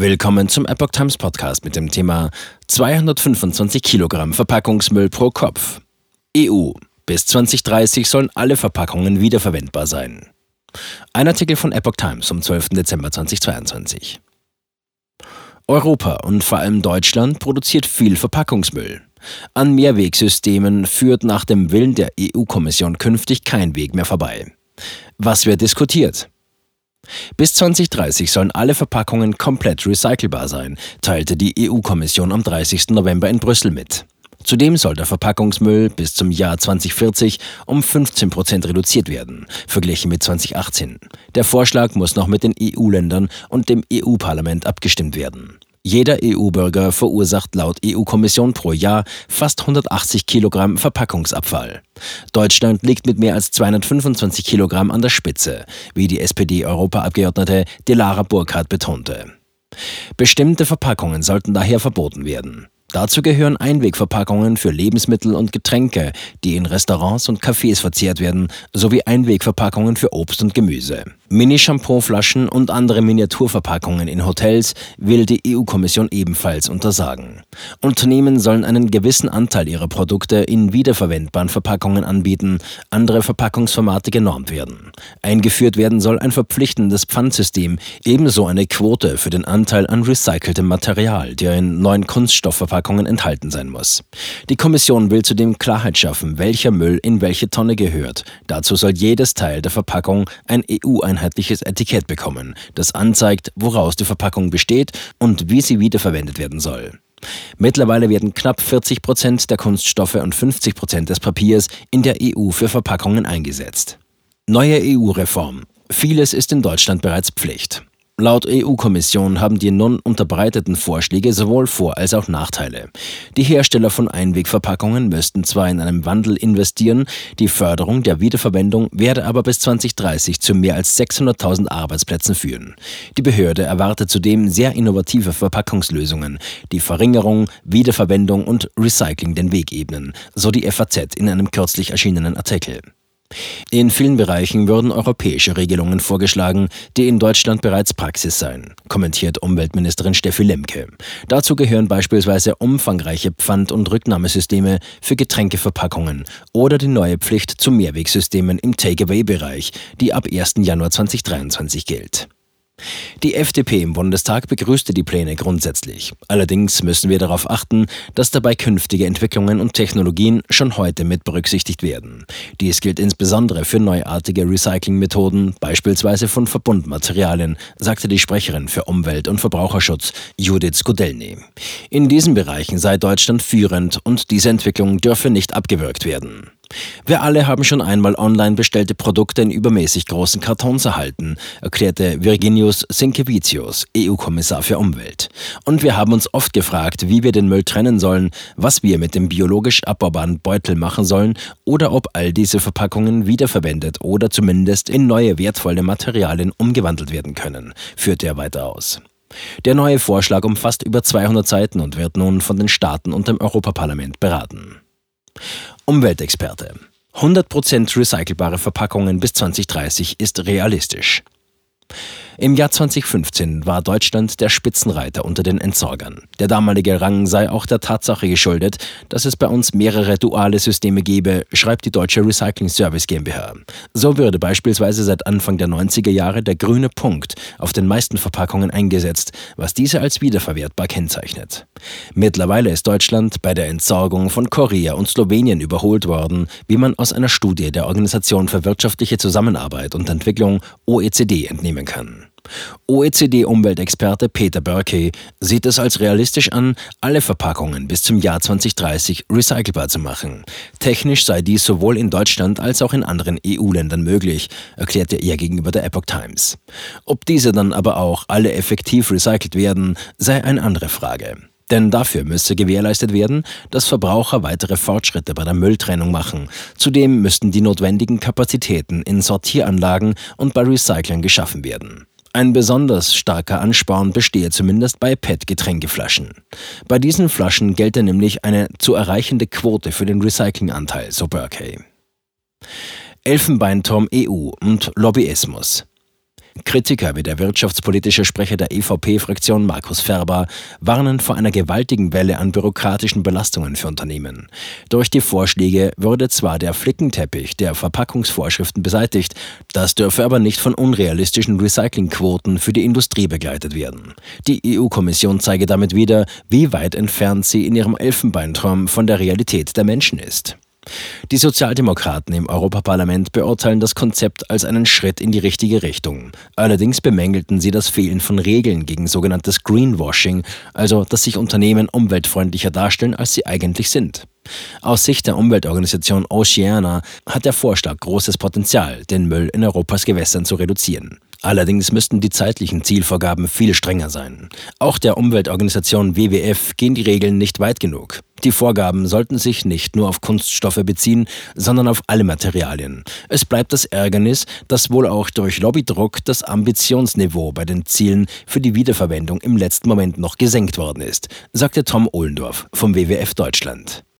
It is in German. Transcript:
Willkommen zum Epoch Times Podcast mit dem Thema 225 Kilogramm Verpackungsmüll pro Kopf. EU. Bis 2030 sollen alle Verpackungen wiederverwendbar sein. Ein Artikel von Epoch Times vom 12. Dezember 2022. Europa und vor allem Deutschland produziert viel Verpackungsmüll. An Mehrwegsystemen führt nach dem Willen der EU-Kommission künftig kein Weg mehr vorbei. Was wird diskutiert? Bis 2030 sollen alle Verpackungen komplett recycelbar sein, teilte die EU-Kommission am 30. November in Brüssel mit. Zudem soll der Verpackungsmüll bis zum Jahr 2040 um 15 Prozent reduziert werden, verglichen mit 2018. Der Vorschlag muss noch mit den EU-Ländern und dem EU-Parlament abgestimmt werden. Jeder EU-Bürger verursacht laut EU-Kommission pro Jahr fast 180 Kilogramm Verpackungsabfall. Deutschland liegt mit mehr als 225 Kilogramm an der Spitze, wie die SPD-Europaabgeordnete Delara Burkhardt betonte. Bestimmte Verpackungen sollten daher verboten werden. Dazu gehören Einwegverpackungen für Lebensmittel und Getränke, die in Restaurants und Cafés verzehrt werden, sowie Einwegverpackungen für Obst und Gemüse. Mini-Shampoo-Flaschen und andere Miniaturverpackungen in Hotels will die EU-Kommission ebenfalls untersagen. Unternehmen sollen einen gewissen Anteil ihrer Produkte in wiederverwendbaren Verpackungen anbieten, andere Verpackungsformate genormt werden. Eingeführt werden soll ein verpflichtendes Pfandsystem, ebenso eine Quote für den Anteil an recyceltem Material, der in neuen Kunststoffverpackungen enthalten sein muss. Die Kommission will zudem Klarheit schaffen, welcher Müll in welche Tonne gehört. Dazu soll jedes Teil der Verpackung ein EU-Einheit einheitliches Etikett bekommen, das anzeigt, woraus die Verpackung besteht und wie sie wiederverwendet werden soll. Mittlerweile werden knapp 40 Prozent der Kunststoffe und 50 Prozent des Papiers in der EU für Verpackungen eingesetzt. Neue EU-Reform. Vieles ist in Deutschland bereits Pflicht. Laut EU-Kommission haben die nun unterbreiteten Vorschläge sowohl Vor- als auch Nachteile. Die Hersteller von Einwegverpackungen müssten zwar in einem Wandel investieren, die Förderung der Wiederverwendung werde aber bis 2030 zu mehr als 600.000 Arbeitsplätzen führen. Die Behörde erwartet zudem sehr innovative Verpackungslösungen, die Verringerung, Wiederverwendung und Recycling den Weg ebnen, so die FAZ in einem kürzlich erschienenen Artikel. In vielen Bereichen würden europäische Regelungen vorgeschlagen, die in Deutschland bereits Praxis seien, kommentiert Umweltministerin Steffi Lemke. Dazu gehören beispielsweise umfangreiche Pfand- und Rücknahmesysteme für Getränkeverpackungen oder die neue Pflicht zu Mehrwegsystemen im Takeaway-Bereich, die ab 1. Januar 2023 gilt. Die FDP im Bundestag begrüßte die Pläne grundsätzlich. Allerdings müssen wir darauf achten, dass dabei künftige Entwicklungen und Technologien schon heute mit berücksichtigt werden. Dies gilt insbesondere für neuartige Recyclingmethoden, beispielsweise von Verbundmaterialien, sagte die Sprecherin für Umwelt- und Verbraucherschutz Judith Skudelny. In diesen Bereichen sei Deutschland führend und diese Entwicklung dürfe nicht abgewürgt werden. Wir alle haben schon einmal online bestellte Produkte in übermäßig großen Kartons erhalten, erklärte Virginius Sinkevicius, EU-Kommissar für Umwelt. Und wir haben uns oft gefragt, wie wir den Müll trennen sollen, was wir mit dem biologisch abbaubaren Beutel machen sollen oder ob all diese Verpackungen wiederverwendet oder zumindest in neue wertvolle Materialien umgewandelt werden können, führte er weiter aus. Der neue Vorschlag umfasst über 200 Seiten und wird nun von den Staaten und dem Europaparlament beraten. Umweltexperte. 100% recycelbare Verpackungen bis 2030 ist realistisch. Im Jahr 2015 war Deutschland der Spitzenreiter unter den Entsorgern. Der damalige Rang sei auch der Tatsache geschuldet, dass es bei uns mehrere duale Systeme gebe, schreibt die Deutsche Recycling Service GmbH. So würde beispielsweise seit Anfang der 90er Jahre der grüne Punkt auf den meisten Verpackungen eingesetzt, was diese als wiederverwertbar kennzeichnet. Mittlerweile ist Deutschland bei der Entsorgung von Korea und Slowenien überholt worden, wie man aus einer Studie der Organisation für wirtschaftliche Zusammenarbeit und Entwicklung OECD entnehmen kann. OECD-Umweltexperte Peter Burkey sieht es als realistisch an, alle Verpackungen bis zum Jahr 2030 recycelbar zu machen. Technisch sei dies sowohl in Deutschland als auch in anderen EU-Ländern möglich, erklärte er gegenüber der Epoch Times. Ob diese dann aber auch alle effektiv recycelt werden, sei eine andere Frage. Denn dafür müsse gewährleistet werden, dass Verbraucher weitere Fortschritte bei der Mülltrennung machen. Zudem müssten die notwendigen Kapazitäten in Sortieranlagen und bei Recyclern geschaffen werden. Ein besonders starker Ansporn bestehe zumindest bei PET-Getränkeflaschen. Bei diesen Flaschen gelte nämlich eine zu erreichende Quote für den Recyclinganteil, so Burkey. Elfenbeinturm EU und Lobbyismus. Kritiker wie der wirtschaftspolitische Sprecher der EVP-Fraktion Markus Ferber warnen vor einer gewaltigen Welle an bürokratischen Belastungen für Unternehmen. Durch die Vorschläge würde zwar der Flickenteppich der Verpackungsvorschriften beseitigt, das dürfe aber nicht von unrealistischen Recyclingquoten für die Industrie begleitet werden. Die EU-Kommission zeige damit wieder, wie weit entfernt sie in ihrem Elfenbeinturm von der Realität der Menschen ist. Die Sozialdemokraten im Europaparlament beurteilen das Konzept als einen Schritt in die richtige Richtung. Allerdings bemängelten sie das Fehlen von Regeln gegen sogenanntes Greenwashing, also dass sich Unternehmen umweltfreundlicher darstellen, als sie eigentlich sind. Aus Sicht der Umweltorganisation Oceana hat der Vorschlag großes Potenzial, den Müll in Europas Gewässern zu reduzieren. Allerdings müssten die zeitlichen Zielvorgaben viel strenger sein. Auch der Umweltorganisation WWF gehen die Regeln nicht weit genug. Die Vorgaben sollten sich nicht nur auf Kunststoffe beziehen, sondern auf alle Materialien. Es bleibt das Ärgernis, dass wohl auch durch Lobbydruck das Ambitionsniveau bei den Zielen für die Wiederverwendung im letzten Moment noch gesenkt worden ist, sagte Tom Ohlendorf vom WWF Deutschland.